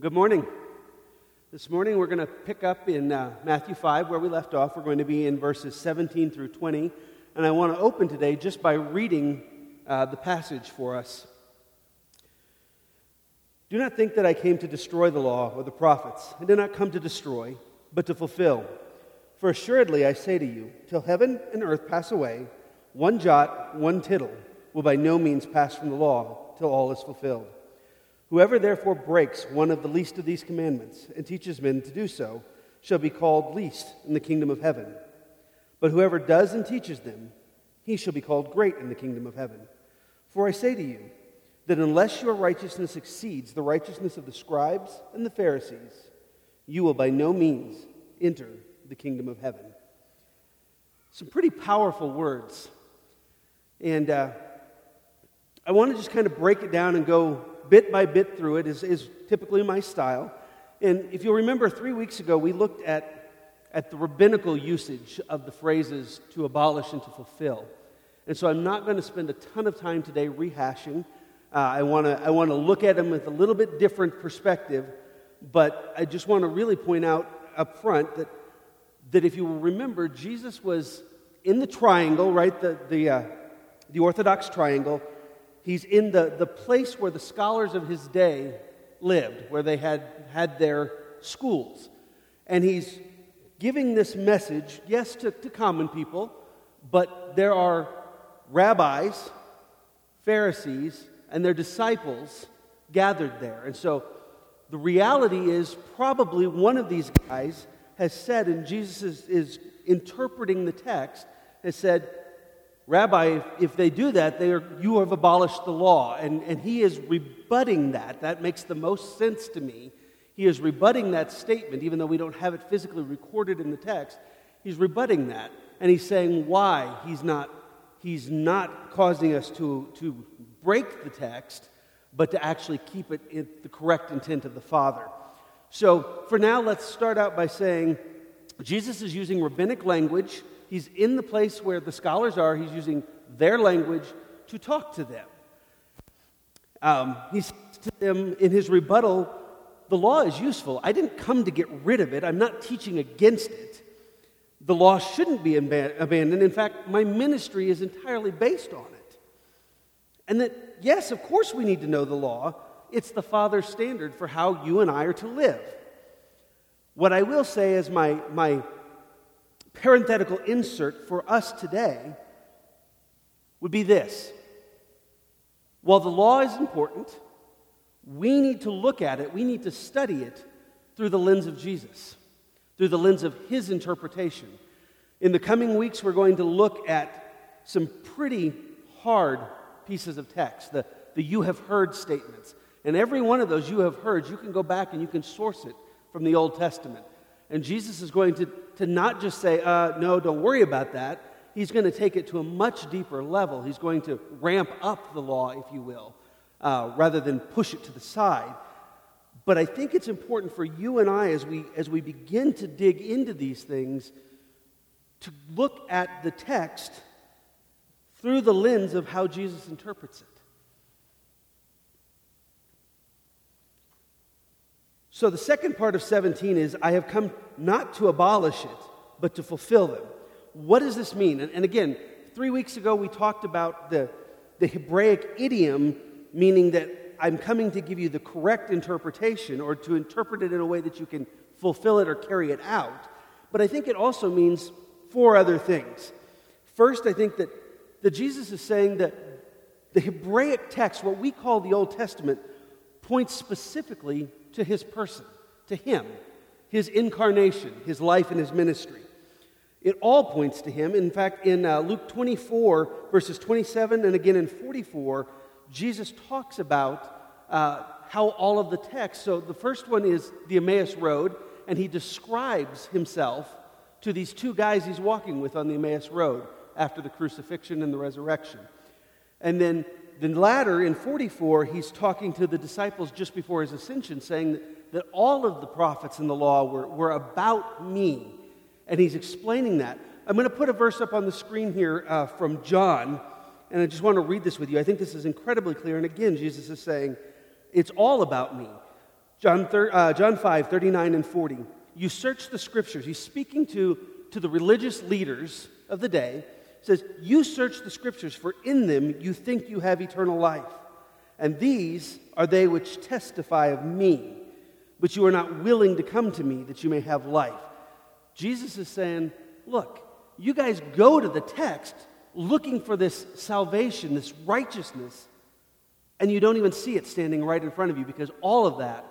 Good morning. This morning we're going to pick up in uh, Matthew 5 where we left off. We're going to be in verses 17 through 20. And I want to open today just by reading uh, the passage for us. Do not think that I came to destroy the law or the prophets. I did not come to destroy, but to fulfill. For assuredly I say to you, till heaven and earth pass away, one jot, one tittle will by no means pass from the law till all is fulfilled. Whoever therefore breaks one of the least of these commandments and teaches men to do so shall be called least in the kingdom of heaven. But whoever does and teaches them, he shall be called great in the kingdom of heaven. For I say to you that unless your righteousness exceeds the righteousness of the scribes and the Pharisees, you will by no means enter the kingdom of heaven. Some pretty powerful words. And uh, I want to just kind of break it down and go bit by bit through it is, is typically my style. And if you'll remember, three weeks ago, we looked at, at the rabbinical usage of the phrases to abolish and to fulfill. And so I'm not going to spend a ton of time today rehashing. Uh, I want to I wanna look at them with a little bit different perspective, but I just want to really point out up front that, that if you will remember, Jesus was in the triangle, right? The, the, uh, the Orthodox triangle he's in the, the place where the scholars of his day lived, where they had had their schools. And he's giving this message, yes, to, to common people, but there are rabbis, Pharisees, and their disciples gathered there. And so the reality is probably one of these guys has said, and Jesus is, is interpreting the text, has said, Rabbi, if they do that, they are, you have abolished the law. And, and he is rebutting that. That makes the most sense to me. He is rebutting that statement, even though we don't have it physically recorded in the text. He's rebutting that. And he's saying why he's not, he's not causing us to, to break the text, but to actually keep it in the correct intent of the Father. So for now, let's start out by saying Jesus is using rabbinic language He's in the place where the scholars are. He's using their language to talk to them. Um, he says to them in his rebuttal, The law is useful. I didn't come to get rid of it, I'm not teaching against it. The law shouldn't be abandoned. In fact, my ministry is entirely based on it. And that, yes, of course, we need to know the law. It's the Father's standard for how you and I are to live. What I will say is my, my parenthetical insert for us today would be this While the law is important, we need to look at it, we need to study it through the lens of Jesus, through the lens of his interpretation. In the coming weeks, we're going to look at some pretty hard pieces of text, the, the you have heard statements. And every one of those you have heard, you can go back and you can source it from the Old Testament. And Jesus is going to, to not just say, uh, no, don't worry about that. He's going to take it to a much deeper level. He's going to ramp up the law, if you will, uh, rather than push it to the side. But I think it's important for you and I, as we, as we begin to dig into these things, to look at the text through the lens of how Jesus interprets it. So the second part of 17 is I have come not to abolish it, but to fulfill them. What does this mean? And, and again, three weeks ago we talked about the, the Hebraic idiom, meaning that I'm coming to give you the correct interpretation or to interpret it in a way that you can fulfill it or carry it out. But I think it also means four other things. First, I think that, that Jesus is saying that the Hebraic text, what we call the Old Testament, points specifically to his person, to him, his incarnation, his life, and his ministry. It all points to him. In fact, in uh, Luke 24, verses 27 and again in 44, Jesus talks about uh, how all of the text. So the first one is the Emmaus Road, and he describes himself to these two guys he's walking with on the Emmaus Road after the crucifixion and the resurrection. And then the latter, in 44, he's talking to the disciples just before his ascension, saying that, that all of the prophets in the law were, were about me. And he's explaining that. I'm going to put a verse up on the screen here uh, from John, and I just want to read this with you. I think this is incredibly clear. And again, Jesus is saying, It's all about me. John, thir- uh, John 5, 39 and 40. You search the scriptures. He's speaking to, to the religious leaders of the day. Says, You search the scriptures, for in them you think you have eternal life. And these are they which testify of me, but you are not willing to come to me that you may have life. Jesus is saying, Look, you guys go to the text looking for this salvation, this righteousness, and you don't even see it standing right in front of you because all of that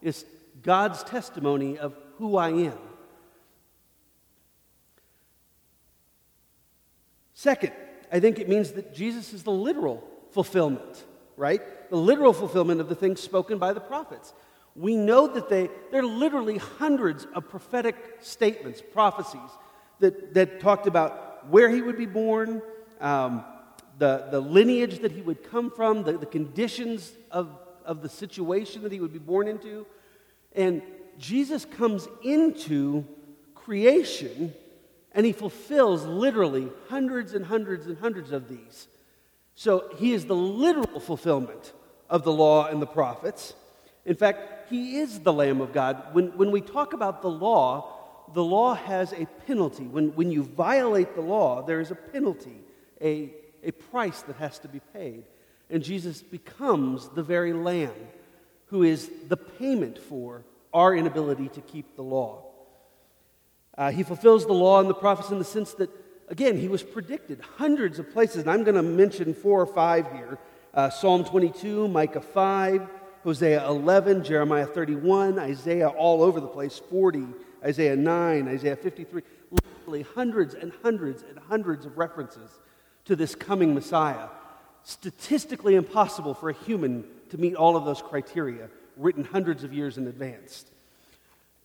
is God's testimony of who I am. Second, I think it means that Jesus is the literal fulfillment, right? The literal fulfillment of the things spoken by the prophets. We know that they, there are literally hundreds of prophetic statements, prophecies, that, that talked about where he would be born, um, the, the lineage that he would come from, the, the conditions of, of the situation that he would be born into. And Jesus comes into creation and he fulfills literally hundreds and hundreds and hundreds of these. So he is the literal fulfillment of the law and the prophets. In fact, he is the Lamb of God. When, when we talk about the law, the law has a penalty. When, when you violate the law, there is a penalty, a, a price that has to be paid. And Jesus becomes the very Lamb who is the payment for our inability to keep the law. Uh, he fulfills the law and the prophets in the sense that, again, he was predicted hundreds of places. And I'm going to mention four or five here uh, Psalm 22, Micah 5, Hosea 11, Jeremiah 31, Isaiah all over the place 40, Isaiah 9, Isaiah 53. Literally hundreds and hundreds and hundreds of references to this coming Messiah. Statistically impossible for a human to meet all of those criteria, written hundreds of years in advance.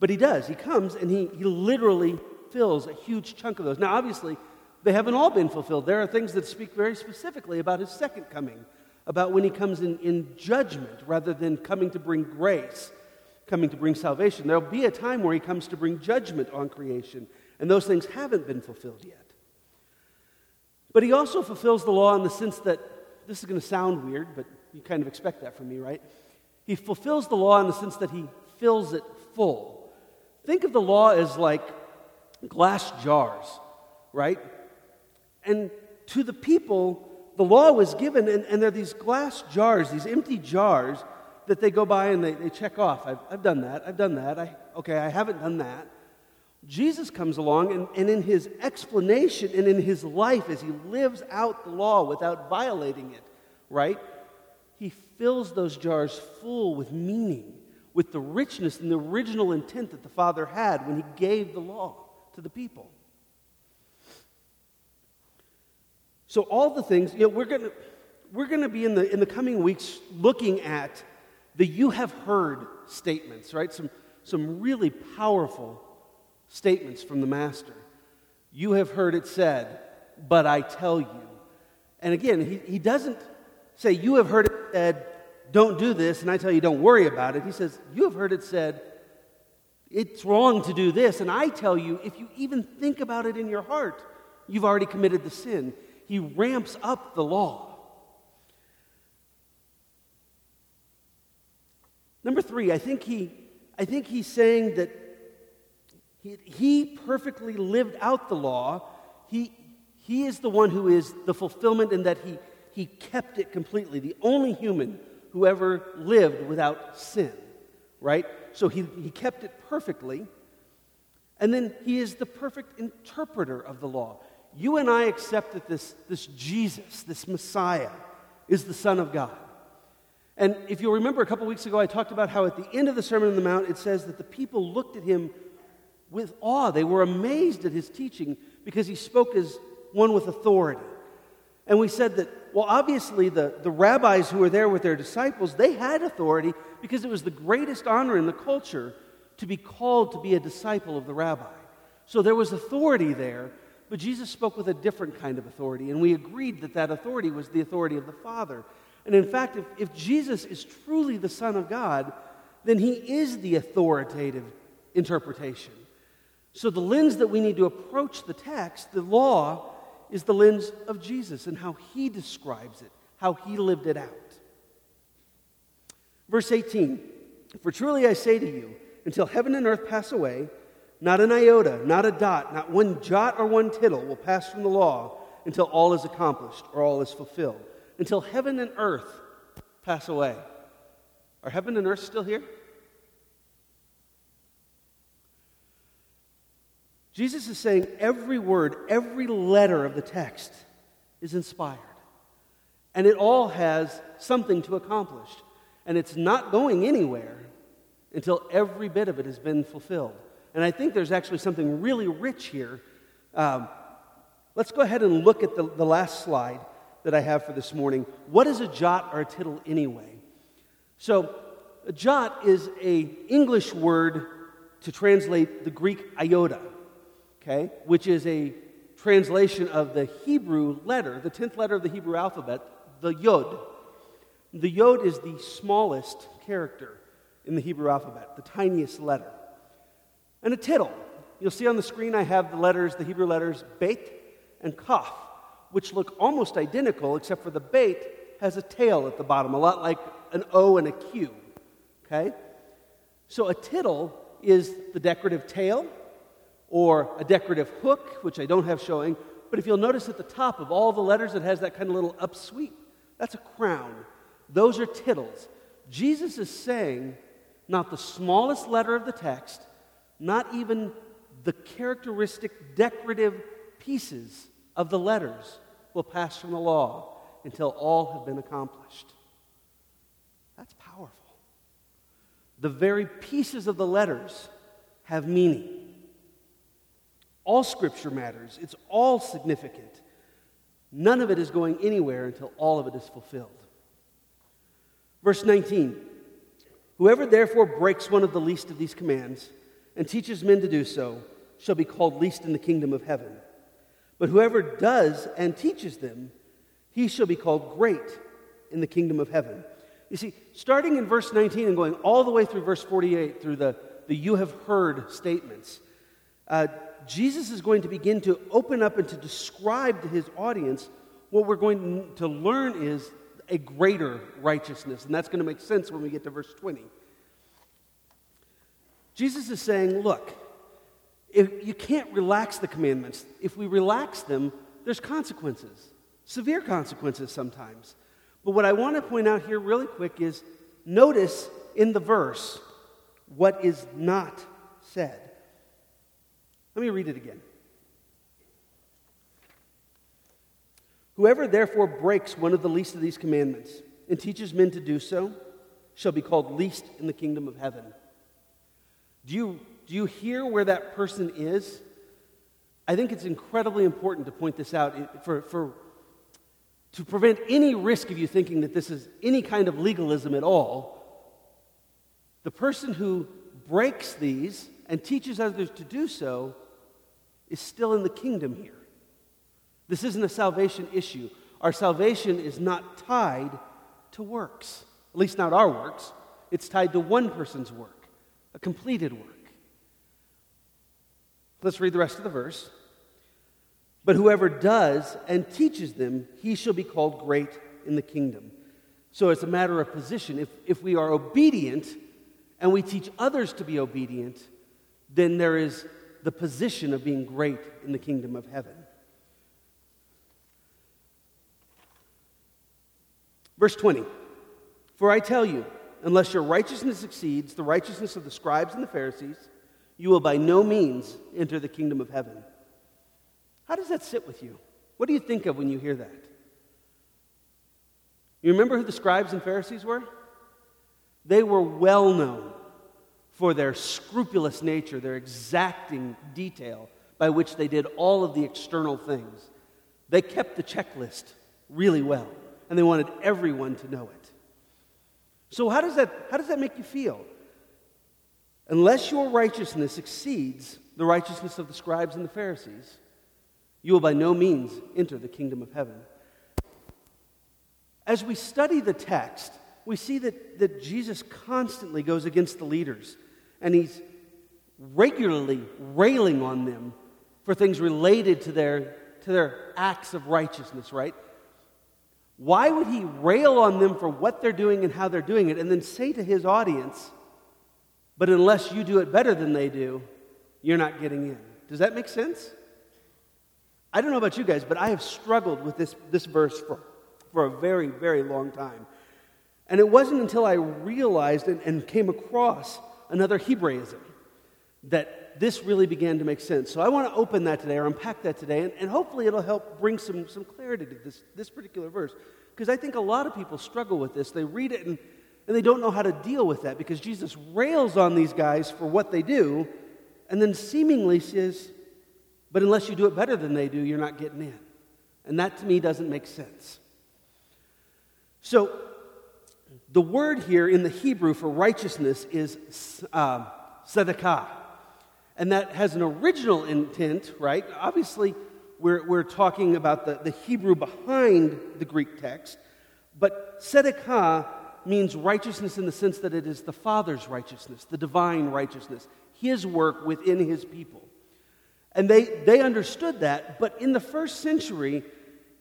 But he does. He comes and he, he literally fills a huge chunk of those. Now, obviously, they haven't all been fulfilled. There are things that speak very specifically about his second coming, about when he comes in, in judgment rather than coming to bring grace, coming to bring salvation. There'll be a time where he comes to bring judgment on creation, and those things haven't been fulfilled yet. But he also fulfills the law in the sense that this is going to sound weird, but you kind of expect that from me, right? He fulfills the law in the sense that he fills it full. Think of the law as like glass jars, right? And to the people, the law was given, and, and there are these glass jars, these empty jars that they go by and they, they check off. I've, I've done that, I've done that, I, okay, I haven't done that. Jesus comes along, and, and in his explanation and in his life, as he lives out the law without violating it, right? He fills those jars full with meaning, with the richness and the original intent that the Father had when he gave the law to the people. So, all the things, you know, we're going we're to be in the, in the coming weeks looking at the you have heard statements, right? Some, some really powerful statements from the Master. You have heard it said, but I tell you. And again, he, he doesn't say, You have heard it said, don't do this, and I tell you, don't worry about it. He says, You have heard it said, it's wrong to do this, and I tell you, if you even think about it in your heart, you've already committed the sin he ramps up the law. Number three, I think, he, I think he's saying that he, he perfectly lived out the law. He, he is the one who is the fulfillment in that he, he kept it completely, the only human who ever lived without sin, right? So he, he kept it perfectly. And then he is the perfect interpreter of the law you and I accept that this, this Jesus, this Messiah, is the Son of God. And if you'll remember a couple weeks ago, I talked about how at the end of the Sermon on the Mount, it says that the people looked at him with awe. They were amazed at his teaching because he spoke as one with authority. And we said that, well, obviously, the, the rabbis who were there with their disciples, they had authority because it was the greatest honor in the culture to be called to be a disciple of the rabbi. So there was authority there, but Jesus spoke with a different kind of authority, and we agreed that that authority was the authority of the Father. And in fact, if, if Jesus is truly the Son of God, then he is the authoritative interpretation. So the lens that we need to approach the text, the law, is the lens of Jesus and how he describes it, how he lived it out. Verse 18 For truly I say to you, until heaven and earth pass away, not an iota, not a dot, not one jot or one tittle will pass from the law until all is accomplished or all is fulfilled. Until heaven and earth pass away. Are heaven and earth still here? Jesus is saying every word, every letter of the text is inspired. And it all has something to accomplish. And it's not going anywhere until every bit of it has been fulfilled. And I think there's actually something really rich here. Um, let's go ahead and look at the, the last slide that I have for this morning. What is a jot or a tittle anyway? So, a jot is a English word to translate the Greek iota, okay, which is a translation of the Hebrew letter, the 10th letter of the Hebrew alphabet, the yod. The yod is the smallest character in the Hebrew alphabet, the tiniest letter. And a tittle. You'll see on the screen I have the letters, the Hebrew letters, bet and kaf, which look almost identical, except for the bet has a tail at the bottom, a lot like an O and a Q. Okay? So a tittle is the decorative tail or a decorative hook, which I don't have showing, but if you'll notice at the top of all the letters, it has that kind of little upsweep. That's a crown. Those are tittles. Jesus is saying not the smallest letter of the text, not even the characteristic decorative pieces of the letters will pass from the law until all have been accomplished. That's powerful. The very pieces of the letters have meaning. All scripture matters, it's all significant. None of it is going anywhere until all of it is fulfilled. Verse 19 Whoever therefore breaks one of the least of these commands and teaches men to do so shall be called least in the kingdom of heaven. But whoever does and teaches them, he shall be called great in the kingdom of heaven. You see, starting in verse 19 and going all the way through verse 48 through the, the you have heard statements, uh, Jesus is going to begin to open up and to describe to his audience what we're going to learn is a greater righteousness. And that's going to make sense when we get to verse 20. Jesus is saying, look, if you can't relax the commandments. If we relax them, there's consequences, severe consequences sometimes. But what I want to point out here, really quick, is notice in the verse what is not said. Let me read it again. Whoever therefore breaks one of the least of these commandments and teaches men to do so shall be called least in the kingdom of heaven. Do you, do you hear where that person is? I think it's incredibly important to point this out for, for, to prevent any risk of you thinking that this is any kind of legalism at all. The person who breaks these and teaches others to do so is still in the kingdom here. This isn't a salvation issue. Our salvation is not tied to works, at least not our works. It's tied to one person's work, a completed work. Let's read the rest of the verse. But whoever does and teaches them, he shall be called great in the kingdom. So it's a matter of position. If, if we are obedient and we teach others to be obedient, then there is the position of being great in the kingdom of heaven. Verse 20 For I tell you, unless your righteousness exceeds the righteousness of the scribes and the Pharisees, you will by no means enter the kingdom of heaven. How does that sit with you? What do you think of when you hear that? You remember who the scribes and Pharisees were? They were well known for their scrupulous nature, their exacting detail by which they did all of the external things. They kept the checklist really well, and they wanted everyone to know it. So, how does that, how does that make you feel? Unless your righteousness exceeds the righteousness of the scribes and the Pharisees, you will by no means enter the kingdom of heaven. As we study the text, we see that, that Jesus constantly goes against the leaders, and he's regularly railing on them for things related to their, to their acts of righteousness, right? Why would he rail on them for what they're doing and how they're doing it, and then say to his audience, but unless you do it better than they do, you're not getting in. Does that make sense? I don't know about you guys, but I have struggled with this, this verse for, for a very, very long time. And it wasn't until I realized and, and came across another Hebraism that this really began to make sense. So I want to open that today or unpack that today, and, and hopefully it'll help bring some, some clarity to this, this particular verse. Because I think a lot of people struggle with this. They read it and, and they don't know how to deal with that because Jesus rails on these guys for what they do and then seemingly says, but unless you do it better than they do, you're not getting in. And that to me doesn't make sense. So, the word here in the Hebrew for righteousness is uh, tzedakah. And that has an original intent, right? Obviously, we're, we're talking about the, the Hebrew behind the Greek text. But tzedakah means righteousness in the sense that it is the Father's righteousness, the divine righteousness, His work within His people. And they, they understood that, but in the first century,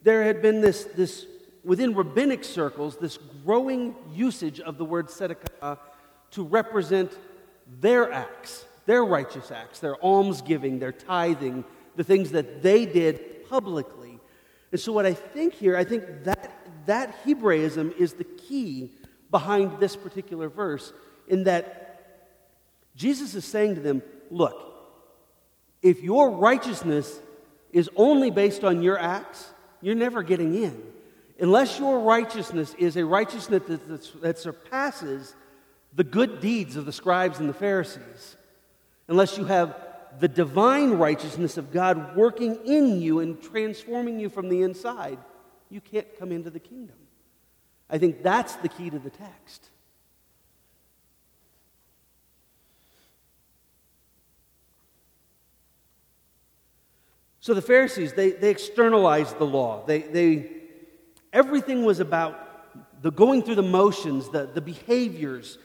there had been this, this, within rabbinic circles, this growing usage of the word tzedakah to represent their acts, their righteous acts, their almsgiving, their tithing, the things that they did publicly. And so, what I think here, I think that, that Hebraism is the key behind this particular verse, in that Jesus is saying to them, Look, if your righteousness is only based on your acts, you're never getting in. Unless your righteousness is a righteousness that, that surpasses the good deeds of the scribes and the Pharisees, unless you have the divine righteousness of God working in you and transforming you from the inside, you can't come into the kingdom. I think that's the key to the text. So the Pharisees, they, they externalized the law. They, they, everything was about the going through the motions, the, the behaviors,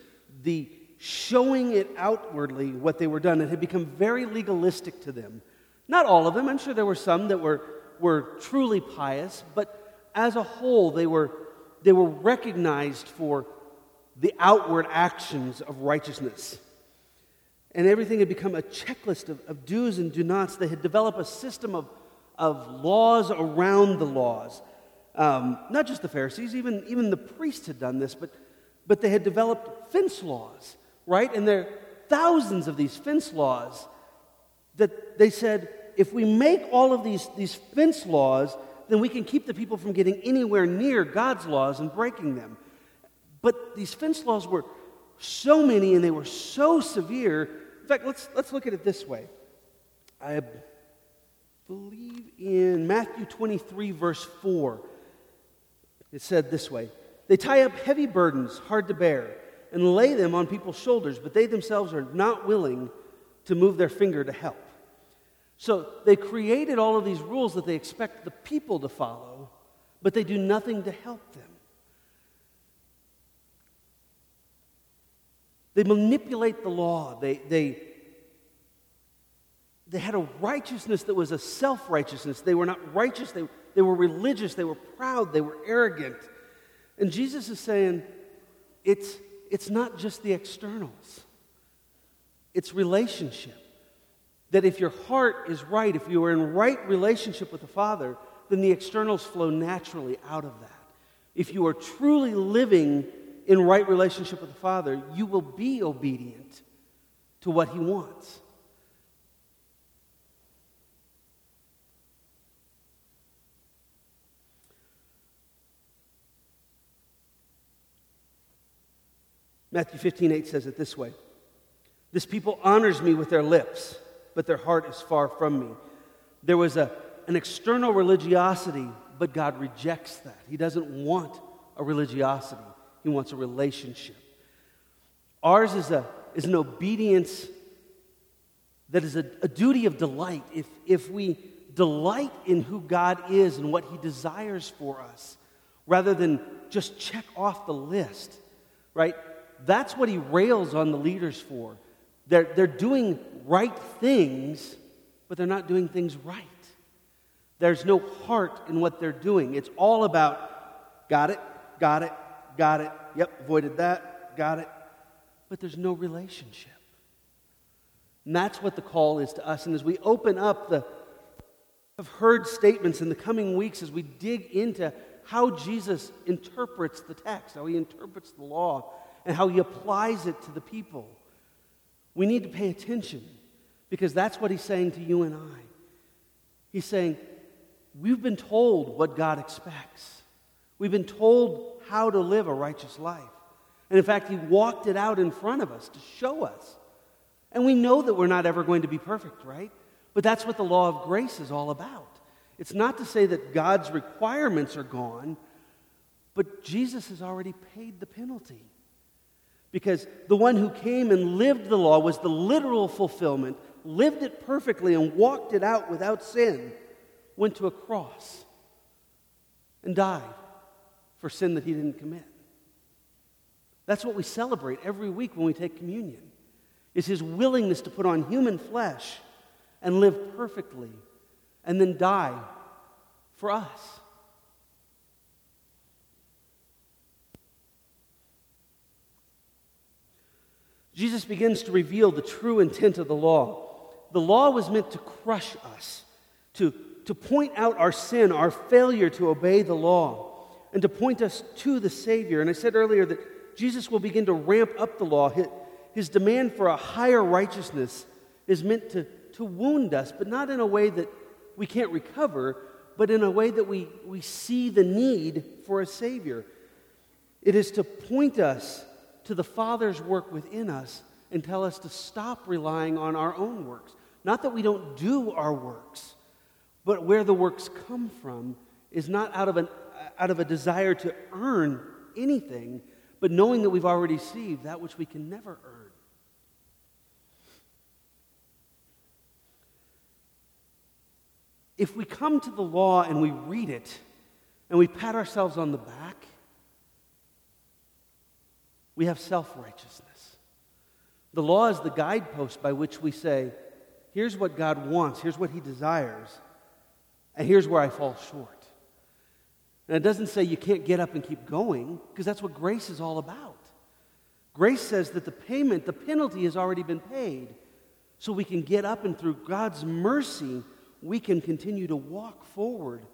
the showing it outwardly what they were done. It had become very legalistic to them. Not all of them. I'm sure there were some that were, were truly pious, but as a whole, they were, they were recognized for the outward actions of righteousness and everything had become a checklist of, of do's and do nots. They had developed a system of, of laws around the laws. Um, not just the Pharisees, even, even the priests had done this, but, but they had developed fence laws, right? And there are thousands of these fence laws that they said if we make all of these, these fence laws, then we can keep the people from getting anywhere near God's laws and breaking them. But these fence laws were so many and they were so severe in fact, let's, let's look at it this way. I believe in Matthew 23, verse 4. It said this way They tie up heavy burdens, hard to bear, and lay them on people's shoulders, but they themselves are not willing to move their finger to help. So they created all of these rules that they expect the people to follow, but they do nothing to help them. They manipulate the law. They, they, they had a righteousness that was a self righteousness. They were not righteous, they, they were religious, they were proud, they were arrogant. And Jesus is saying it's, it's not just the externals, it's relationship. That if your heart is right, if you are in right relationship with the Father, then the externals flow naturally out of that. If you are truly living in right relationship with the Father, you will be obedient to what He wants. Matthew 15, 8 says it this way This people honors me with their lips, but their heart is far from me. There was a, an external religiosity, but God rejects that. He doesn't want a religiosity. He wants a relationship. Ours is, a, is an obedience that is a, a duty of delight. If, if we delight in who God is and what He desires for us, rather than just check off the list, right? That's what He rails on the leaders for. They're, they're doing right things, but they're not doing things right. There's no heart in what they're doing. It's all about got it, got it, got it, yep, avoided that, got it. But there's no relationship. And that's what the call is to us. And as we open up the I've heard statements in the coming weeks as we dig into how Jesus interprets the text, how he interprets the law, and how he applies it to the people. We need to pay attention because that's what he's saying to you and I. He's saying, We've been told what God expects, we've been told how to live a righteous life. And in fact, he walked it out in front of us to show us. And we know that we're not ever going to be perfect, right? But that's what the law of grace is all about. It's not to say that God's requirements are gone, but Jesus has already paid the penalty. Because the one who came and lived the law was the literal fulfillment, lived it perfectly, and walked it out without sin, went to a cross and died for sin that he didn't commit. That's what we celebrate every week when we take communion. Is his willingness to put on human flesh and live perfectly and then die for us. Jesus begins to reveal the true intent of the law. The law was meant to crush us, to, to point out our sin, our failure to obey the law, and to point us to the Savior. And I said earlier that Jesus will begin to ramp up the law. His, his demand for a higher righteousness is meant to to wound us, but not in a way that we can't recover, but in a way that we, we see the need for a Savior. It is to point us to the Father's work within us and tell us to stop relying on our own works. Not that we don't do our works, but where the works come from is not out of, an, out of a desire to earn anything, but knowing that we've already received that which we can never earn. if we come to the law and we read it and we pat ourselves on the back, we have self righteousness. The law is the guidepost by which we say, here's what God wants, here's what He desires, and here's where I fall short. And it doesn't say you can't get up and keep going, because that's what grace is all about. Grace says that the payment, the penalty has already been paid, so we can get up and through God's mercy we can continue to walk forward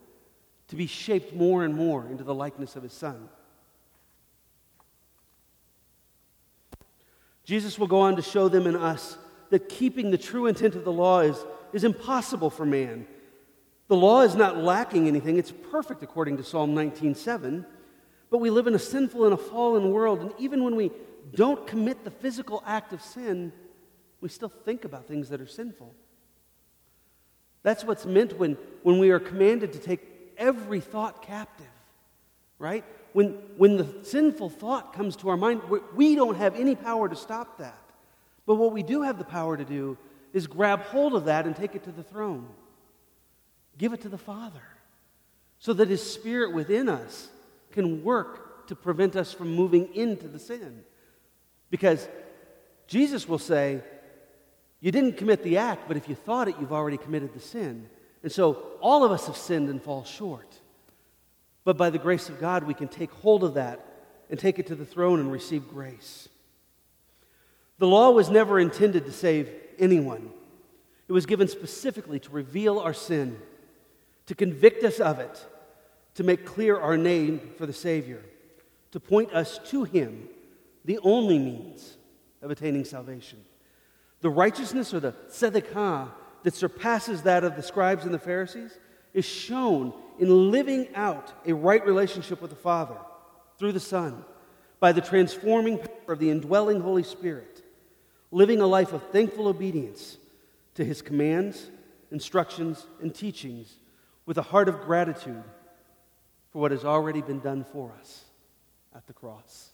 to be shaped more and more into the likeness of his son. Jesus will go on to show them and us that keeping the true intent of the law is, is impossible for man. The law is not lacking anything, it's perfect according to Psalm 19:7. But we live in a sinful and a fallen world, and even when we don't commit the physical act of sin, we still think about things that are sinful. That's what's meant when, when we are commanded to take every thought captive, right? When, when the sinful thought comes to our mind, we don't have any power to stop that. But what we do have the power to do is grab hold of that and take it to the throne. Give it to the Father so that His Spirit within us can work to prevent us from moving into the sin. Because Jesus will say, you didn't commit the act, but if you thought it, you've already committed the sin. And so all of us have sinned and fall short. But by the grace of God, we can take hold of that and take it to the throne and receive grace. The law was never intended to save anyone, it was given specifically to reveal our sin, to convict us of it, to make clear our name for the Savior, to point us to Him, the only means of attaining salvation. The righteousness or the tzedakah that surpasses that of the scribes and the Pharisees is shown in living out a right relationship with the Father through the Son by the transforming power of the indwelling Holy Spirit, living a life of thankful obedience to His commands, instructions, and teachings with a heart of gratitude for what has already been done for us at the cross.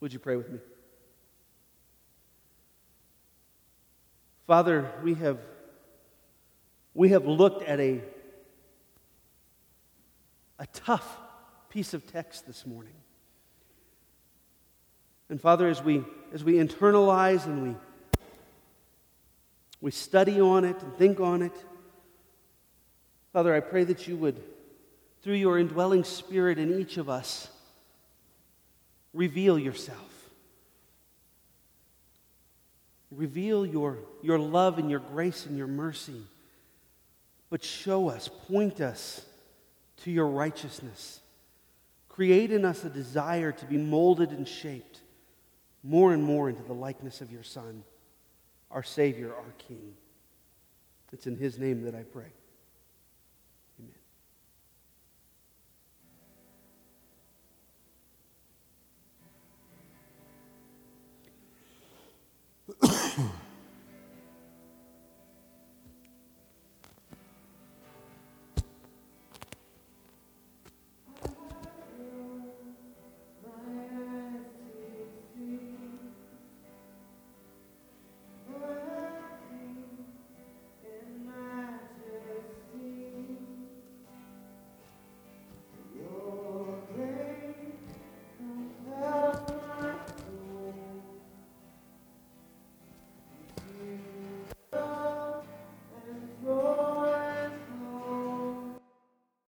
Would you pray with me? Father, we have, we have looked at a, a tough piece of text this morning. And Father, as we, as we internalize and we, we study on it and think on it, Father, I pray that you would, through your indwelling spirit in each of us, reveal yourself. Reveal your, your love and your grace and your mercy. But show us, point us to your righteousness. Create in us a desire to be molded and shaped more and more into the likeness of your Son, our Savior, our King. It's in His name that I pray.